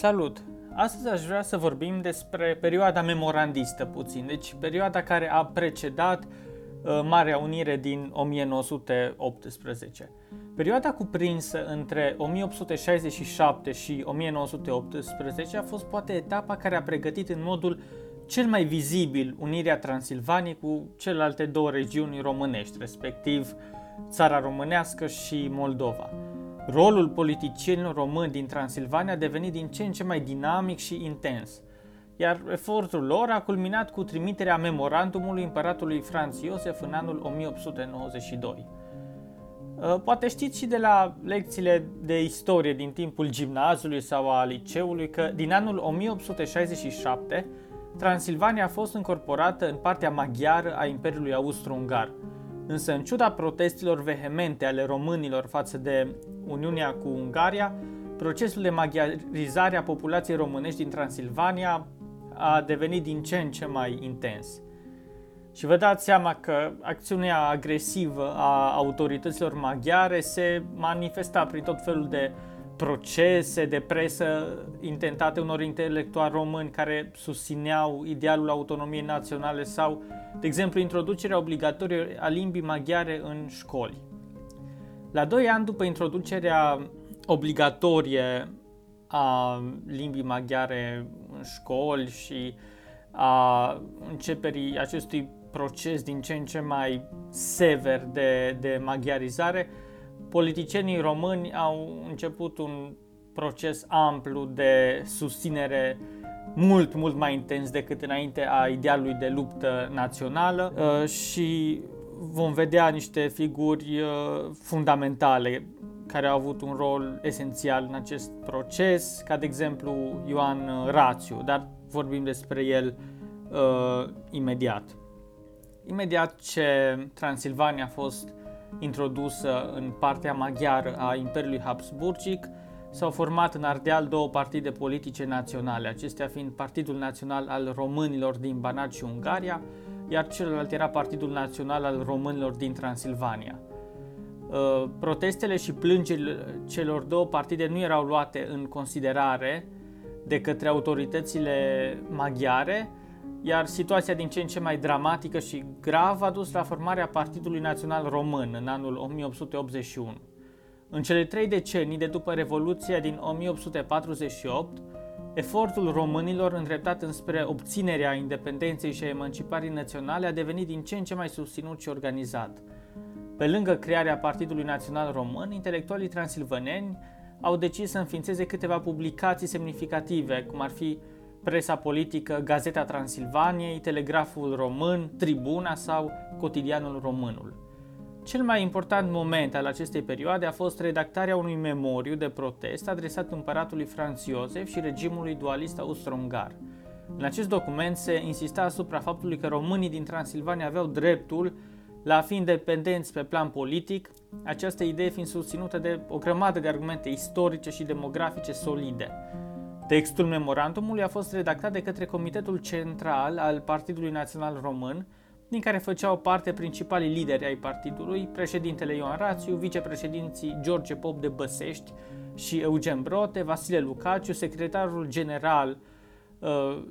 Salut! Astăzi aș vrea să vorbim despre perioada memorandistă puțin, deci perioada care a precedat uh, Marea Unire din 1918. Perioada cuprinsă între 1867 și 1918 a fost poate etapa care a pregătit în modul cel mai vizibil unirea Transilvaniei cu celelalte două regiuni românești, respectiv țara românească și Moldova. Rolul politicienilor români din Transilvania a devenit din ce în ce mai dinamic și intens, iar efortul lor a culminat cu trimiterea memorandumului împăratului Franz Iosef în anul 1892. Uh, poate știți și de la lecțiile de istorie din timpul gimnaziului sau a liceului că din anul 1867 Transilvania a fost încorporată în partea maghiară a Imperiului Austro-Ungar. Însă, în ciuda protestelor vehemente ale românilor față de Uniunea cu Ungaria, procesul de maghiarizare a populației românești din Transilvania a devenit din ce în ce mai intens. Și vă dați seama că acțiunea agresivă a autorităților maghiare se manifesta prin tot felul de procese de presă intentate unor intelectuali români care susțineau idealul autonomiei naționale sau, de exemplu, introducerea obligatorie a limbii maghiare în școli. La doi ani după introducerea obligatorie a limbii maghiare în școli și a începerii acestui proces din ce în ce mai sever de, de maghiarizare, politicienii români au început un proces amplu de susținere mult, mult mai intens decât înainte a idealului de luptă națională uh, și vom vedea niște figuri uh, fundamentale care au avut un rol esențial în acest proces, ca de exemplu Ioan Rațiu, dar vorbim despre el uh, imediat. Imediat ce Transilvania a fost introdusă în partea maghiară a Imperiului Habsburgic, s-au format în Ardeal două partide politice naționale, acestea fiind Partidul Național al Românilor din Banat și Ungaria, iar celălalt era Partidul Național al Românilor din Transilvania. Uh, protestele și plângerile celor două partide nu erau luate în considerare de către autoritățile maghiare, iar situația din ce în ce mai dramatică și gravă a dus la formarea Partidului Național Român în anul 1881. În cele trei decenii de după Revoluția din 1848, efortul românilor îndreptat înspre obținerea independenței și a emancipării naționale a devenit din ce în ce mai susținut și organizat. Pe lângă crearea Partidului Național Român, intelectualii transilvaneni au decis să înființeze câteva publicații semnificative, cum ar fi presa politică Gazeta Transilvaniei, Telegraful Român, Tribuna sau Cotidianul Românul. Cel mai important moment al acestei perioade a fost redactarea unui memoriu de protest adresat împăratului Franz Iosef și regimului dualist austro-ungar. În acest document se insista asupra faptului că românii din Transilvania aveau dreptul la a fi independenți pe plan politic, această idee fiind susținută de o grămadă de argumente istorice și demografice solide. Textul memorandumului a fost redactat de către Comitetul Central al Partidului Național Român, din care făceau parte principalii lideri ai partidului, președintele Ioan Rațiu, vicepreședinții George Pop de Băsești și Eugen Brote, Vasile Lucaciu, secretarul general uh,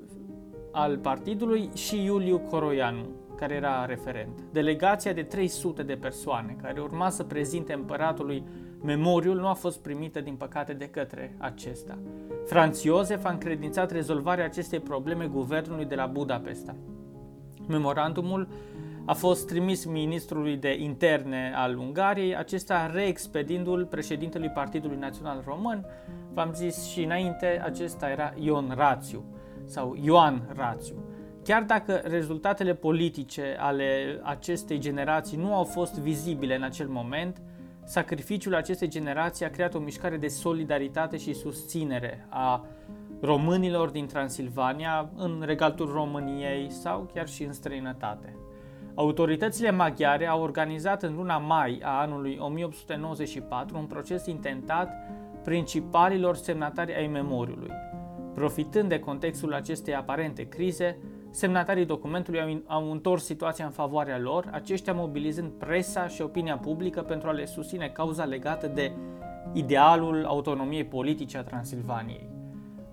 al partidului și Iuliu Coroianu, care era referent. Delegația de 300 de persoane care urma să prezinte împăratului memoriul nu a fost primită din păcate de către acesta. Franz Iosef a încredințat rezolvarea acestei probleme guvernului de la Budapesta. Memorandumul a fost trimis ministrului de interne al Ungariei, acesta reexpedindu-l președintelui Partidului Național Român. V-am zis și înainte, acesta era Ion Rațiu sau Ioan Rațiu. Chiar dacă rezultatele politice ale acestei generații nu au fost vizibile în acel moment, sacrificiul acestei generații a creat o mișcare de solidaritate și susținere a românilor din Transilvania, în regatul României sau chiar și în străinătate. Autoritățile maghiare au organizat în luna mai a anului 1894 un proces intentat principalilor semnatari ai memoriului. Profitând de contextul acestei aparente crize, semnatarii documentului au, au întors situația în favoarea lor, aceștia mobilizând presa și opinia publică pentru a le susține cauza legată de idealul autonomiei politice a Transilvaniei.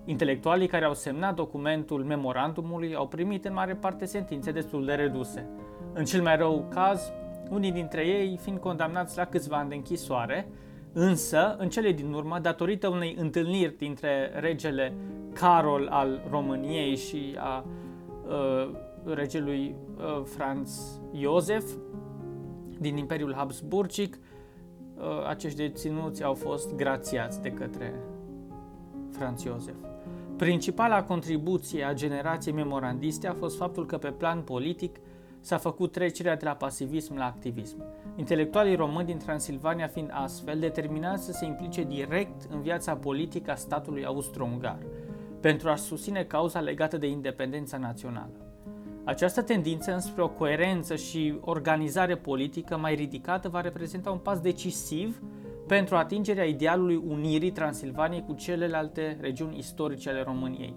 Intelectualii care au semnat documentul memorandumului au primit în mare parte sentințe destul de reduse. În cel mai rău caz, unii dintre ei fiind condamnați la câțiva ani de închisoare, însă, în cele din urmă, datorită unei întâlniri dintre regele Carol al României și a uh, regelui uh, Franz Iosef din Imperiul Habsburgic, uh, acești deținuți au fost grațiați de către Franz Iosef. Principala contribuție a generației memorandiste a fost faptul că pe plan politic s-a făcut trecerea de la pasivism la activism. Intelectualii români din Transilvania fiind astfel determinați să se implice direct în viața politică a statului austro-ungar, pentru a susține cauza legată de independența națională. Această tendință înspre o coerență și organizare politică mai ridicată va reprezenta un pas decisiv pentru atingerea idealului unirii Transilvaniei cu celelalte regiuni istorice ale României.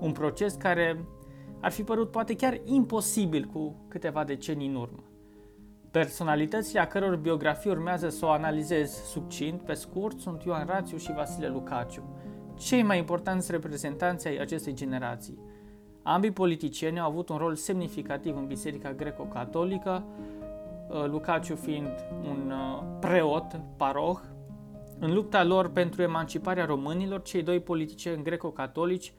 Un proces care ar fi părut poate chiar imposibil cu câteva decenii în urmă. Personalitățile a căror biografie urmează să o analizez succint, pe scurt, sunt Ioan Rațiu și Vasile Lucaciu, cei mai importanți reprezentanți ai acestei generații. Ambii politicieni au avut un rol semnificativ în Biserica Greco-Catolică, uh, Lucaciu fiind un uh, preot, paroh. În lupta lor pentru emanciparea românilor, cei doi politicieni greco-catolici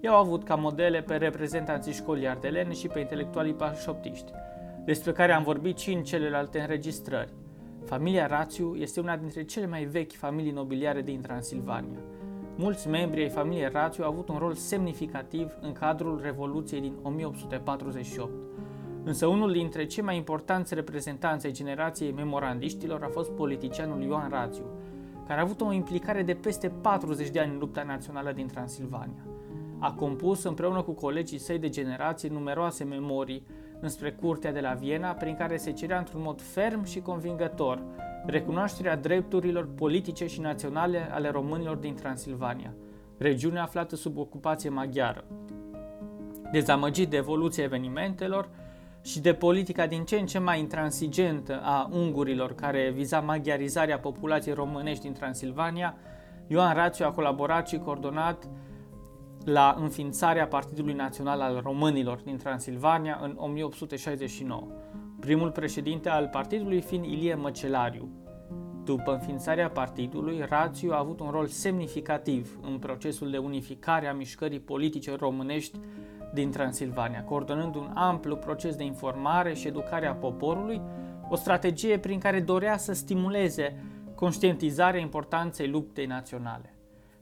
i-au avut ca modele pe reprezentanții școlii ardelene și pe intelectualii pașoptiști, despre care am vorbit și în celelalte înregistrări. Familia Rațiu este una dintre cele mai vechi familii nobiliare din Transilvania. Mulți membri ai familiei Rațiu au avut un rol semnificativ în cadrul Revoluției din 1848. Însă unul dintre cei mai importanți reprezentanți ai generației memorandiștilor a fost politicianul Ioan Rațiu, care a avut o implicare de peste 40 de ani în lupta națională din Transilvania. A compus împreună cu colegii săi de generație numeroase memorii înspre curtea de la Viena, prin care se cerea într-un mod ferm și convingător recunoașterea drepturilor politice și naționale ale românilor din Transilvania, regiune aflată sub ocupație maghiară. Dezamăgit de evoluția evenimentelor și de politica din ce în ce mai intransigentă a ungurilor care viza maghiarizarea populației românești din Transilvania, Ioan Rațiu a colaborat și coordonat la înființarea Partidului Național al Românilor din Transilvania în 1869, primul președinte al partidului fiind Ilie Măcelariu. După înființarea partidului, Rațiu a avut un rol semnificativ în procesul de unificare a mișcării politice românești din Transilvania, coordonând un amplu proces de informare și educare a poporului, o strategie prin care dorea să stimuleze conștientizarea importanței luptei naționale.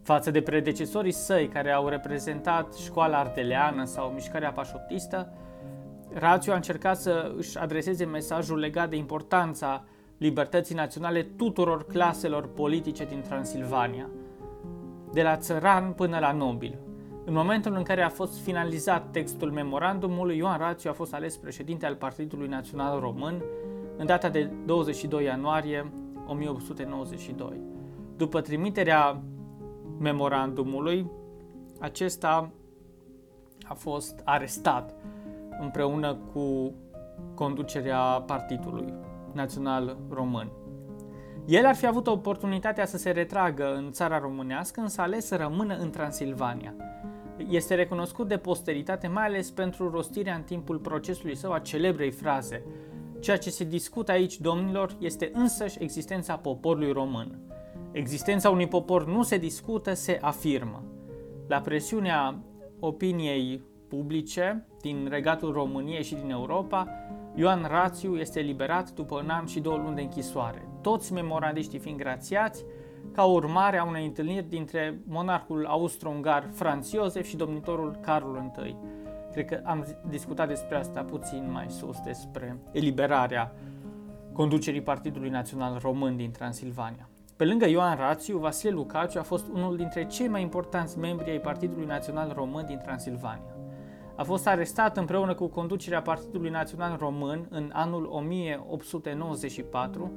Față de predecesorii săi care au reprezentat școala ardeleană sau mișcarea pașoptistă, Rațiu a încercat să își adreseze mesajul legat de importanța libertății naționale tuturor claselor politice din Transilvania, de la țăran până la nobil. În momentul în care a fost finalizat textul memorandumului, Ioan Rațiu a fost ales președinte al Partidului Național Român în data de 22 ianuarie 1892. După trimiterea memorandumului, acesta a fost arestat împreună cu conducerea Partidului Național Român. El ar fi avut oportunitatea să se retragă în țara românească, însă a ales să rămână în Transilvania. Este recunoscut de posteritate mai ales pentru rostirea în timpul procesului său a celebrei fraze Ceea ce se discută aici, domnilor, este însăși existența poporului român. Existența unui popor nu se discută, se afirmă. La presiunea opiniei publice din regatul României și din Europa, Ioan Rațiu este eliberat după un an și două luni de închisoare, toți memorandiștii fiind grațiați ca urmare a unei întâlniri dintre monarhul austro-ungar Franz Iosef și domnitorul Carol I. Cred că am discutat despre asta puțin mai sus, despre eliberarea conducerii Partidului Național Român din Transilvania. Pe lângă Ioan Rațiu, Vasile Lucaciu a fost unul dintre cei mai importanți membri ai Partidului Național Român din Transilvania. A fost arestat împreună cu conducerea Partidului Național Român în anul 1894,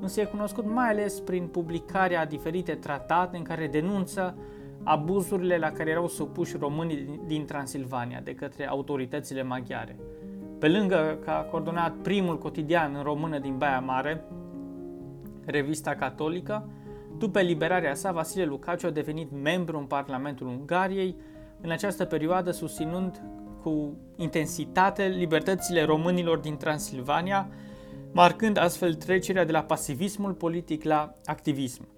însă e cunoscut mai ales prin publicarea diferite tratate în care denunță abuzurile la care erau supuși românii din Transilvania de către autoritățile maghiare. Pe lângă că a coordonat primul cotidian în română din Baia Mare, Revista Catolică, După eliberarea sa, Vasile Lucaciu a devenit membru în Parlamentul Ungariei, în această perioadă susținând cu intensitate libertățile românilor din Transilvania, marcând astfel trecerea de la pasivismul politic la activism.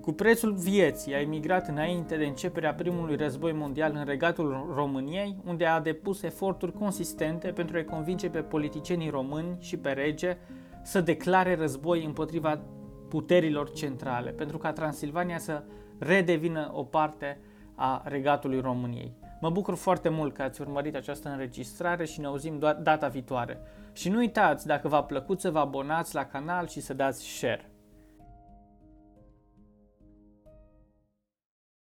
Cu prețul vieții a emigrat înainte de începerea primului război mondial în regatul României, unde a depus eforturi consistente pentru a convinge pe politicienii români și pe rege să declare război împotriva puterilor centrale, pentru ca Transilvania să redevină o parte a regatului României. Mă bucur foarte mult că ați urmărit această înregistrare și ne auzim data viitoare. Și nu uitați, dacă v-a plăcut, să vă abonați la canal și să dați share.